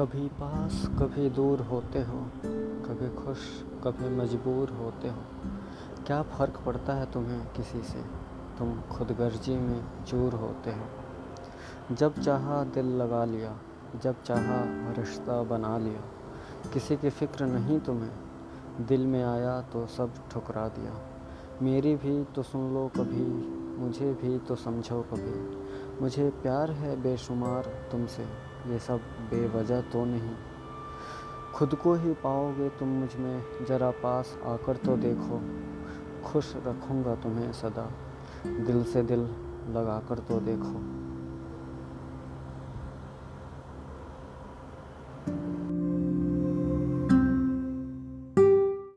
कभी पास, कभी दूर होते हो, कभी खुश, कभी मजबूर होते हो। क्या फ़र्क पड़ता है तुम्हें किसी से? तुम खुद गर्जी में चूर होते हो। जब चाहा दिल लगा लिया, जब चाहा रिश्ता बना लिया, किसी की फ़िक्र नहीं तुम्हें। दिल में आया तो सब ठुकरा दिया। मेरी भी तो सुन लो कभी, मुझे भी तो समझो कभी। मुझे प्यार है बेशुमार तुमसे। ये सब बेवजह तो नहीं। खुद को ही पाओगे तुम मुझमें, ज़रा पास आकर तो देखो। खुश रखूँगा तुम्हें सदा, दिल से दिल लगा कर तो देखो।